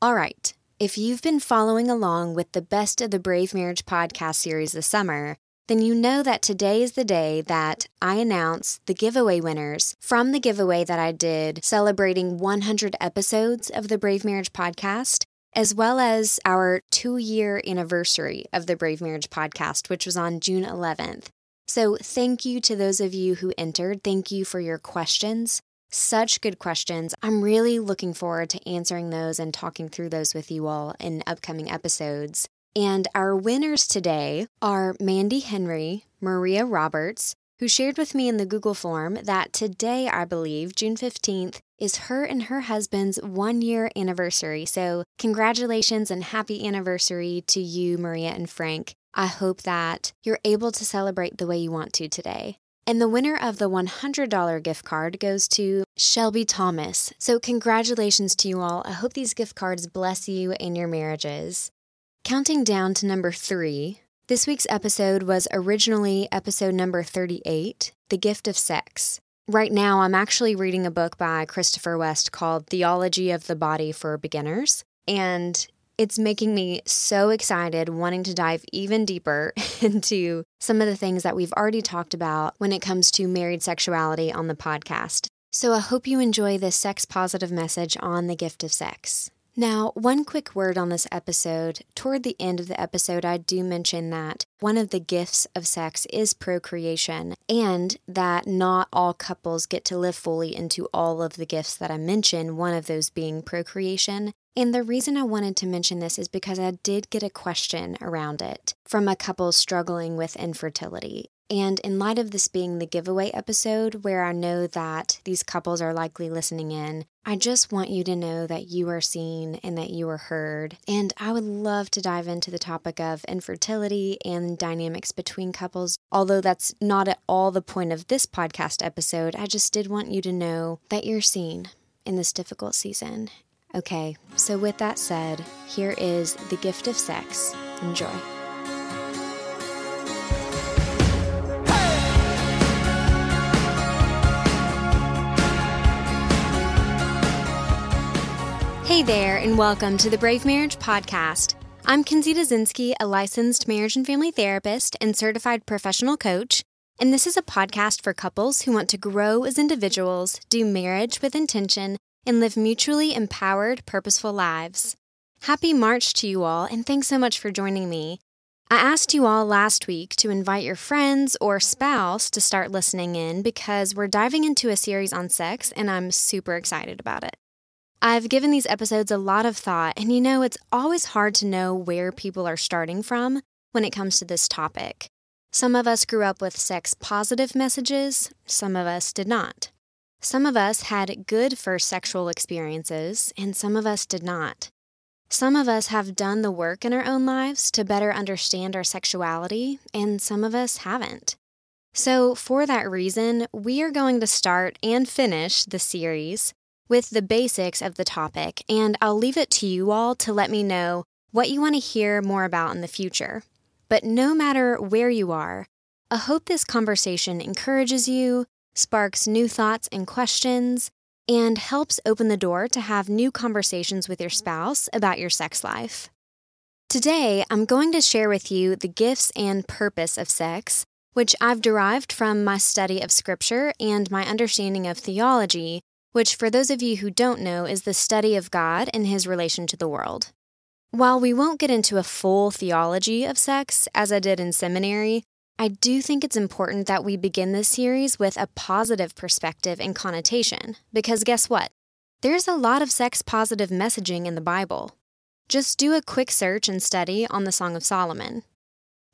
All right, if you've been following along with the Best of the Brave Marriage podcast series this summer, then you know that today is the day that I announce the giveaway winners from the giveaway that I did celebrating 100 episodes of the Brave Marriage podcast, as well as our two year anniversary of the Brave Marriage podcast, which was on June 11th. So, thank you to those of you who entered. Thank you for your questions. Such good questions. I'm really looking forward to answering those and talking through those with you all in upcoming episodes. And our winners today are Mandy Henry, Maria Roberts, who shared with me in the Google form that today, I believe, June 15th, is her and her husband's one year anniversary. So, congratulations and happy anniversary to you, Maria and Frank. I hope that you're able to celebrate the way you want to today. And the winner of the $100 gift card goes to Shelby Thomas. So, congratulations to you all. I hope these gift cards bless you and your marriages. Counting down to number three, this week's episode was originally episode number 38 The Gift of Sex. Right now, I'm actually reading a book by Christopher West called Theology of the Body for Beginners. And it's making me so excited, wanting to dive even deeper into some of the things that we've already talked about when it comes to married sexuality on the podcast. So I hope you enjoy this sex positive message on the gift of sex. Now, one quick word on this episode. Toward the end of the episode, I do mention that one of the gifts of sex is procreation, and that not all couples get to live fully into all of the gifts that I mention, one of those being procreation. And the reason I wanted to mention this is because I did get a question around it from a couple struggling with infertility. And in light of this being the giveaway episode, where I know that these couples are likely listening in, I just want you to know that you are seen and that you are heard. And I would love to dive into the topic of infertility and dynamics between couples. Although that's not at all the point of this podcast episode, I just did want you to know that you're seen in this difficult season. Okay, so with that said, here is the gift of sex. Enjoy. Hey there, and welcome to the Brave Marriage Podcast. I'm Kinsey Dazinski, a licensed marriage and family therapist and certified professional coach, and this is a podcast for couples who want to grow as individuals, do marriage with intention, and live mutually empowered, purposeful lives. Happy March to you all, and thanks so much for joining me. I asked you all last week to invite your friends or spouse to start listening in because we're diving into a series on sex, and I'm super excited about it. I've given these episodes a lot of thought, and you know, it's always hard to know where people are starting from when it comes to this topic. Some of us grew up with sex positive messages, some of us did not. Some of us had good first sexual experiences, and some of us did not. Some of us have done the work in our own lives to better understand our sexuality, and some of us haven't. So, for that reason, we are going to start and finish the series with the basics of the topic, and I'll leave it to you all to let me know what you want to hear more about in the future. But no matter where you are, I hope this conversation encourages you, sparks new thoughts and questions, and helps open the door to have new conversations with your spouse about your sex life. Today, I'm going to share with you the gifts and purpose of sex, which I've derived from my study of Scripture and my understanding of theology which, for those of you who don't know, is the study of God and his relation to the world. While we won't get into a full theology of sex, as I did in seminary, I do think it's important that we begin this series with a positive perspective and connotation, because guess what? There's a lot of sex positive messaging in the Bible. Just do a quick search and study on the Song of Solomon.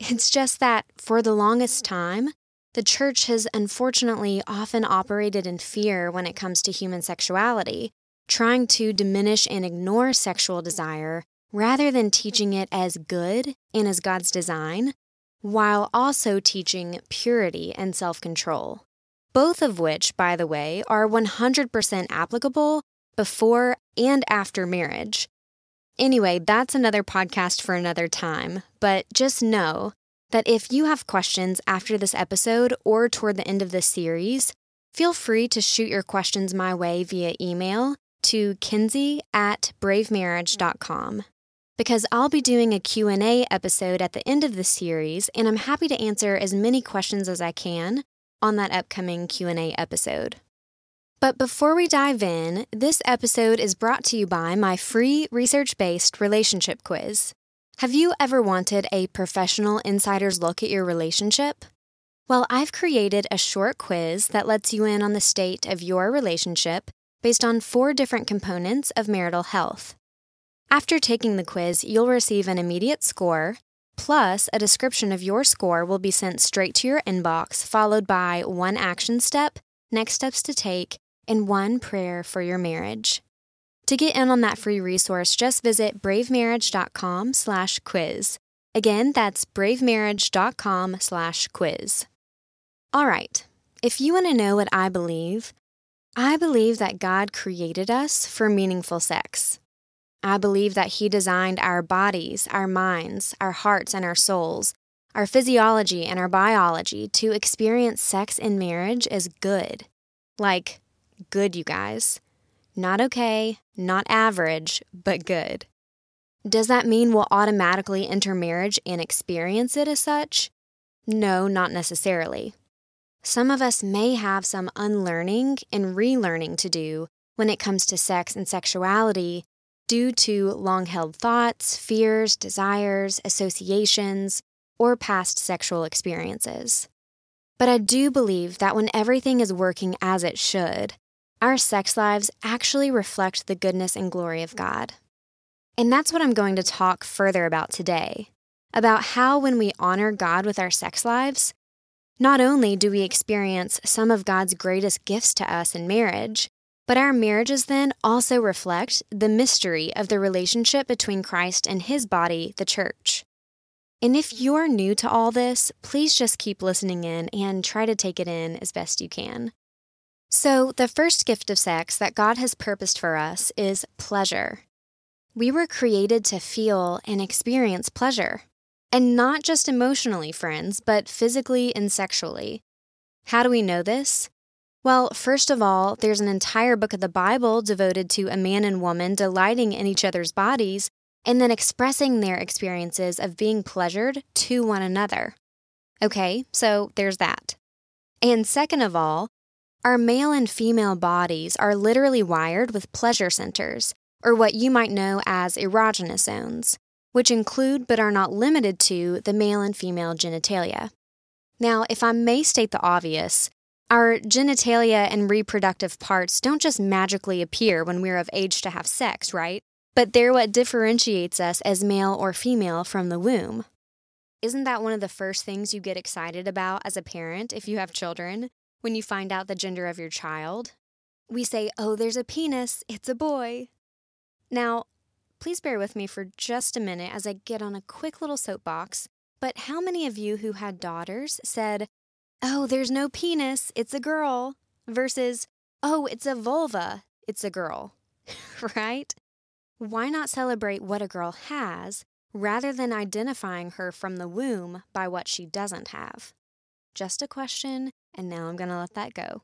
It's just that, for the longest time, the church has unfortunately often operated in fear when it comes to human sexuality, trying to diminish and ignore sexual desire rather than teaching it as good and as God's design, while also teaching purity and self control. Both of which, by the way, are 100% applicable before and after marriage. Anyway, that's another podcast for another time, but just know that if you have questions after this episode or toward the end of this series, feel free to shoot your questions my way via email to kinsey at bravemarriage.com because I'll be doing a Q&A episode at the end of the series and I'm happy to answer as many questions as I can on that upcoming Q&A episode. But before we dive in, this episode is brought to you by my free research-based relationship quiz. Have you ever wanted a professional insider's look at your relationship? Well, I've created a short quiz that lets you in on the state of your relationship based on four different components of marital health. After taking the quiz, you'll receive an immediate score, plus, a description of your score will be sent straight to your inbox, followed by one action step, next steps to take, and one prayer for your marriage. To get in on that free resource, just visit bravemarriage.com/quiz. Again, that's bravemarriage.com/quiz. All right. If you want to know what I believe, I believe that God created us for meaningful sex. I believe that He designed our bodies, our minds, our hearts, and our souls, our physiology, and our biology to experience sex in marriage as good. Like, good, you guys. Not okay, not average, but good. Does that mean we'll automatically enter marriage and experience it as such? No, not necessarily. Some of us may have some unlearning and relearning to do when it comes to sex and sexuality due to long held thoughts, fears, desires, associations, or past sexual experiences. But I do believe that when everything is working as it should, our sex lives actually reflect the goodness and glory of God. And that's what I'm going to talk further about today about how, when we honor God with our sex lives, not only do we experience some of God's greatest gifts to us in marriage, but our marriages then also reflect the mystery of the relationship between Christ and his body, the church. And if you're new to all this, please just keep listening in and try to take it in as best you can. So, the first gift of sex that God has purposed for us is pleasure. We were created to feel and experience pleasure. And not just emotionally, friends, but physically and sexually. How do we know this? Well, first of all, there's an entire book of the Bible devoted to a man and woman delighting in each other's bodies and then expressing their experiences of being pleasured to one another. Okay, so there's that. And second of all, our male and female bodies are literally wired with pleasure centers, or what you might know as erogenous zones which include but are not limited to the male and female genitalia. Now, if I may state the obvious, our genitalia and reproductive parts don't just magically appear when we're of age to have sex, right? But they're what differentiates us as male or female from the womb. Isn't that one of the first things you get excited about as a parent if you have children, when you find out the gender of your child? We say, oh, there's a penis, it's a boy. Now, Please bear with me for just a minute as I get on a quick little soapbox. But how many of you who had daughters said, Oh, there's no penis, it's a girl, versus, Oh, it's a vulva, it's a girl, right? Why not celebrate what a girl has rather than identifying her from the womb by what she doesn't have? Just a question, and now I'm going to let that go.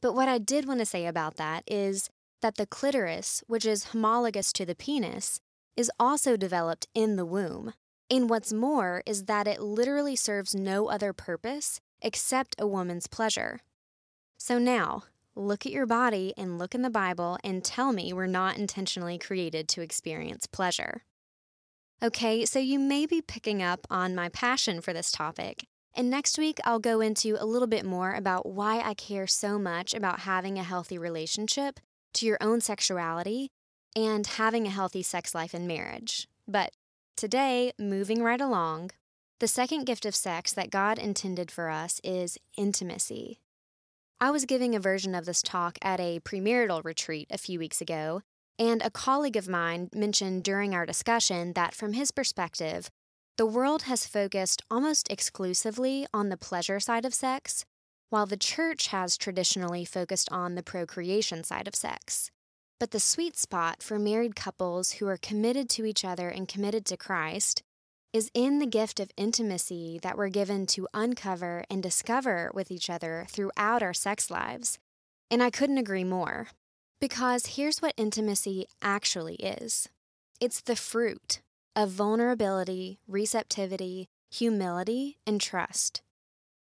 But what I did want to say about that is that the clitoris, which is homologous to the penis, is also developed in the womb. And what's more is that it literally serves no other purpose except a woman's pleasure. So now, look at your body and look in the Bible and tell me we're not intentionally created to experience pleasure. Okay, so you may be picking up on my passion for this topic, and next week I'll go into a little bit more about why I care so much about having a healthy relationship to your own sexuality and having a healthy sex life in marriage. But today, moving right along, the second gift of sex that God intended for us is intimacy. I was giving a version of this talk at a premarital retreat a few weeks ago, and a colleague of mine mentioned during our discussion that from his perspective, the world has focused almost exclusively on the pleasure side of sex, while the church has traditionally focused on the procreation side of sex. But the sweet spot for married couples who are committed to each other and committed to Christ is in the gift of intimacy that we're given to uncover and discover with each other throughout our sex lives. And I couldn't agree more. Because here's what intimacy actually is it's the fruit of vulnerability, receptivity, humility, and trust.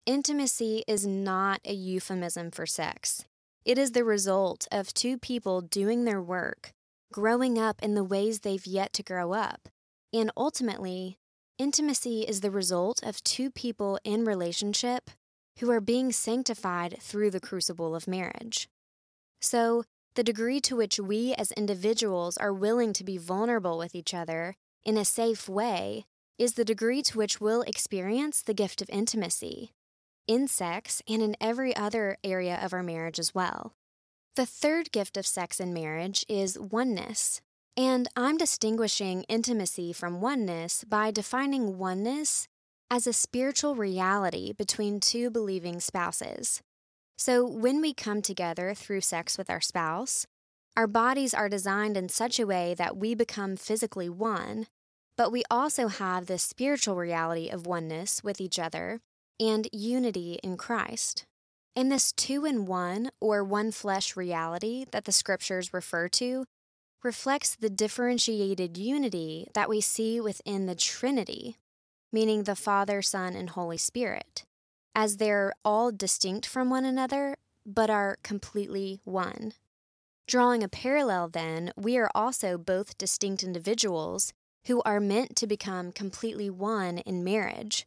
Intimacy is not a euphemism for sex. It is the result of two people doing their work, growing up in the ways they've yet to grow up, and ultimately, intimacy is the result of two people in relationship who are being sanctified through the crucible of marriage. So, the degree to which we as individuals are willing to be vulnerable with each other in a safe way is the degree to which we'll experience the gift of intimacy in sex and in every other area of our marriage as well. The third gift of sex in marriage is oneness. And I'm distinguishing intimacy from oneness by defining oneness as a spiritual reality between two believing spouses. So, when we come together through sex with our spouse, our bodies are designed in such a way that we become physically one, but we also have the spiritual reality of oneness with each other and unity in Christ. In this two in one or one flesh reality that the scriptures refer to reflects the differentiated unity that we see within the Trinity, meaning the Father, Son, and Holy Spirit, as they're all distinct from one another but are completely one. Drawing a parallel, then, we are also both distinct individuals who are meant to become completely one in marriage,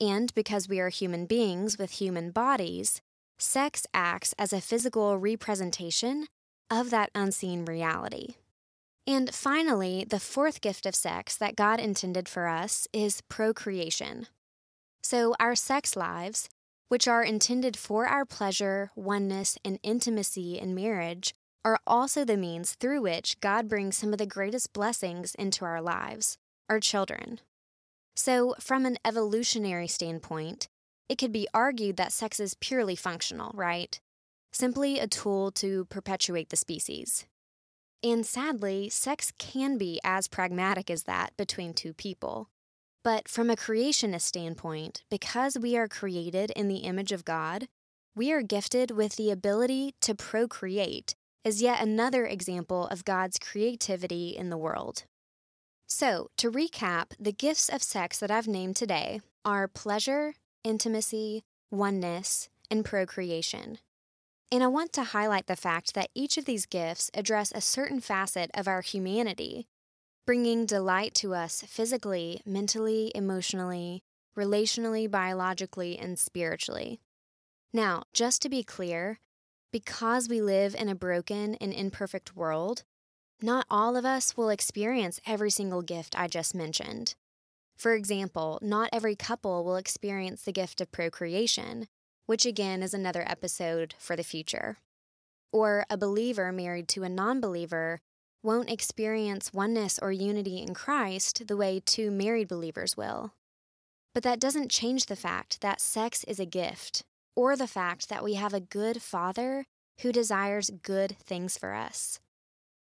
and because we are human beings with human bodies, sex acts as a physical representation of that unseen reality. And finally, the fourth gift of sex that God intended for us is procreation. So, our sex lives, which are intended for our pleasure, oneness, and intimacy in marriage, are also the means through which God brings some of the greatest blessings into our lives, our children. So, from an evolutionary standpoint, it could be argued that sex is purely functional, right? Simply a tool to perpetuate the species. And sadly, sex can be as pragmatic as that between two people. But from a creationist standpoint, because we are created in the image of God, we are gifted with the ability to procreate is yet another example of God's creativity in the world. So, to recap, the gifts of sex that I've named today are pleasure, intimacy, oneness, and procreation. And I want to highlight the fact that each of these gifts address a certain facet of our humanity, bringing delight to us physically, mentally, emotionally, relationally, biologically, and spiritually. Now, just to be clear, because we live in a broken and imperfect world, not all of us will experience every single gift I just mentioned. For example, not every couple will experience the gift of procreation, which again is another episode for the future. Or a believer married to a non believer won't experience oneness or unity in Christ the way two married believers will. But that doesn't change the fact that sex is a gift, or the fact that we have a good Father who desires good things for us.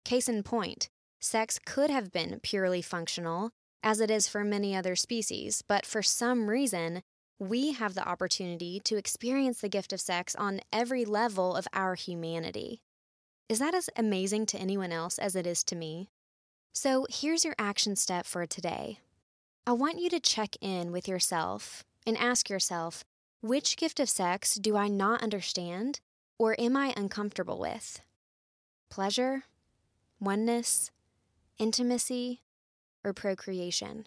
Case in point, sex could have been purely functional, as it is for many other species, but for some reason, we have the opportunity to experience the gift of sex on every level of our humanity. Is that as amazing to anyone else as it is to me? So here's your action step for today. I want you to check in with yourself and ask yourself which gift of sex do I not understand or am I uncomfortable with? Pleasure, oneness, intimacy, or procreation.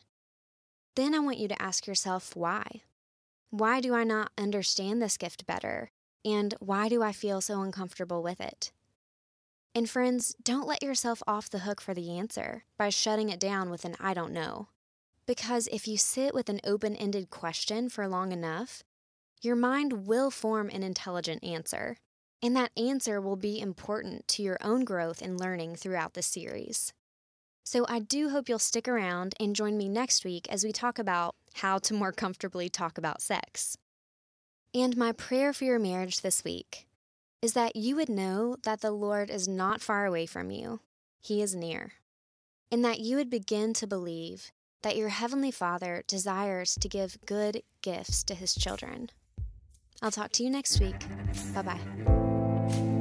Then I want you to ask yourself why. Why do I not understand this gift better? And why do I feel so uncomfortable with it? And friends, don't let yourself off the hook for the answer by shutting it down with an I don't know. Because if you sit with an open ended question for long enough, your mind will form an intelligent answer. And that answer will be important to your own growth and learning throughout the series. So I do hope you'll stick around and join me next week as we talk about how to more comfortably talk about sex. And my prayer for your marriage this week is that you would know that the Lord is not far away from you, He is near. And that you would begin to believe that your Heavenly Father desires to give good gifts to His children. I'll talk to you next week. Bye bye.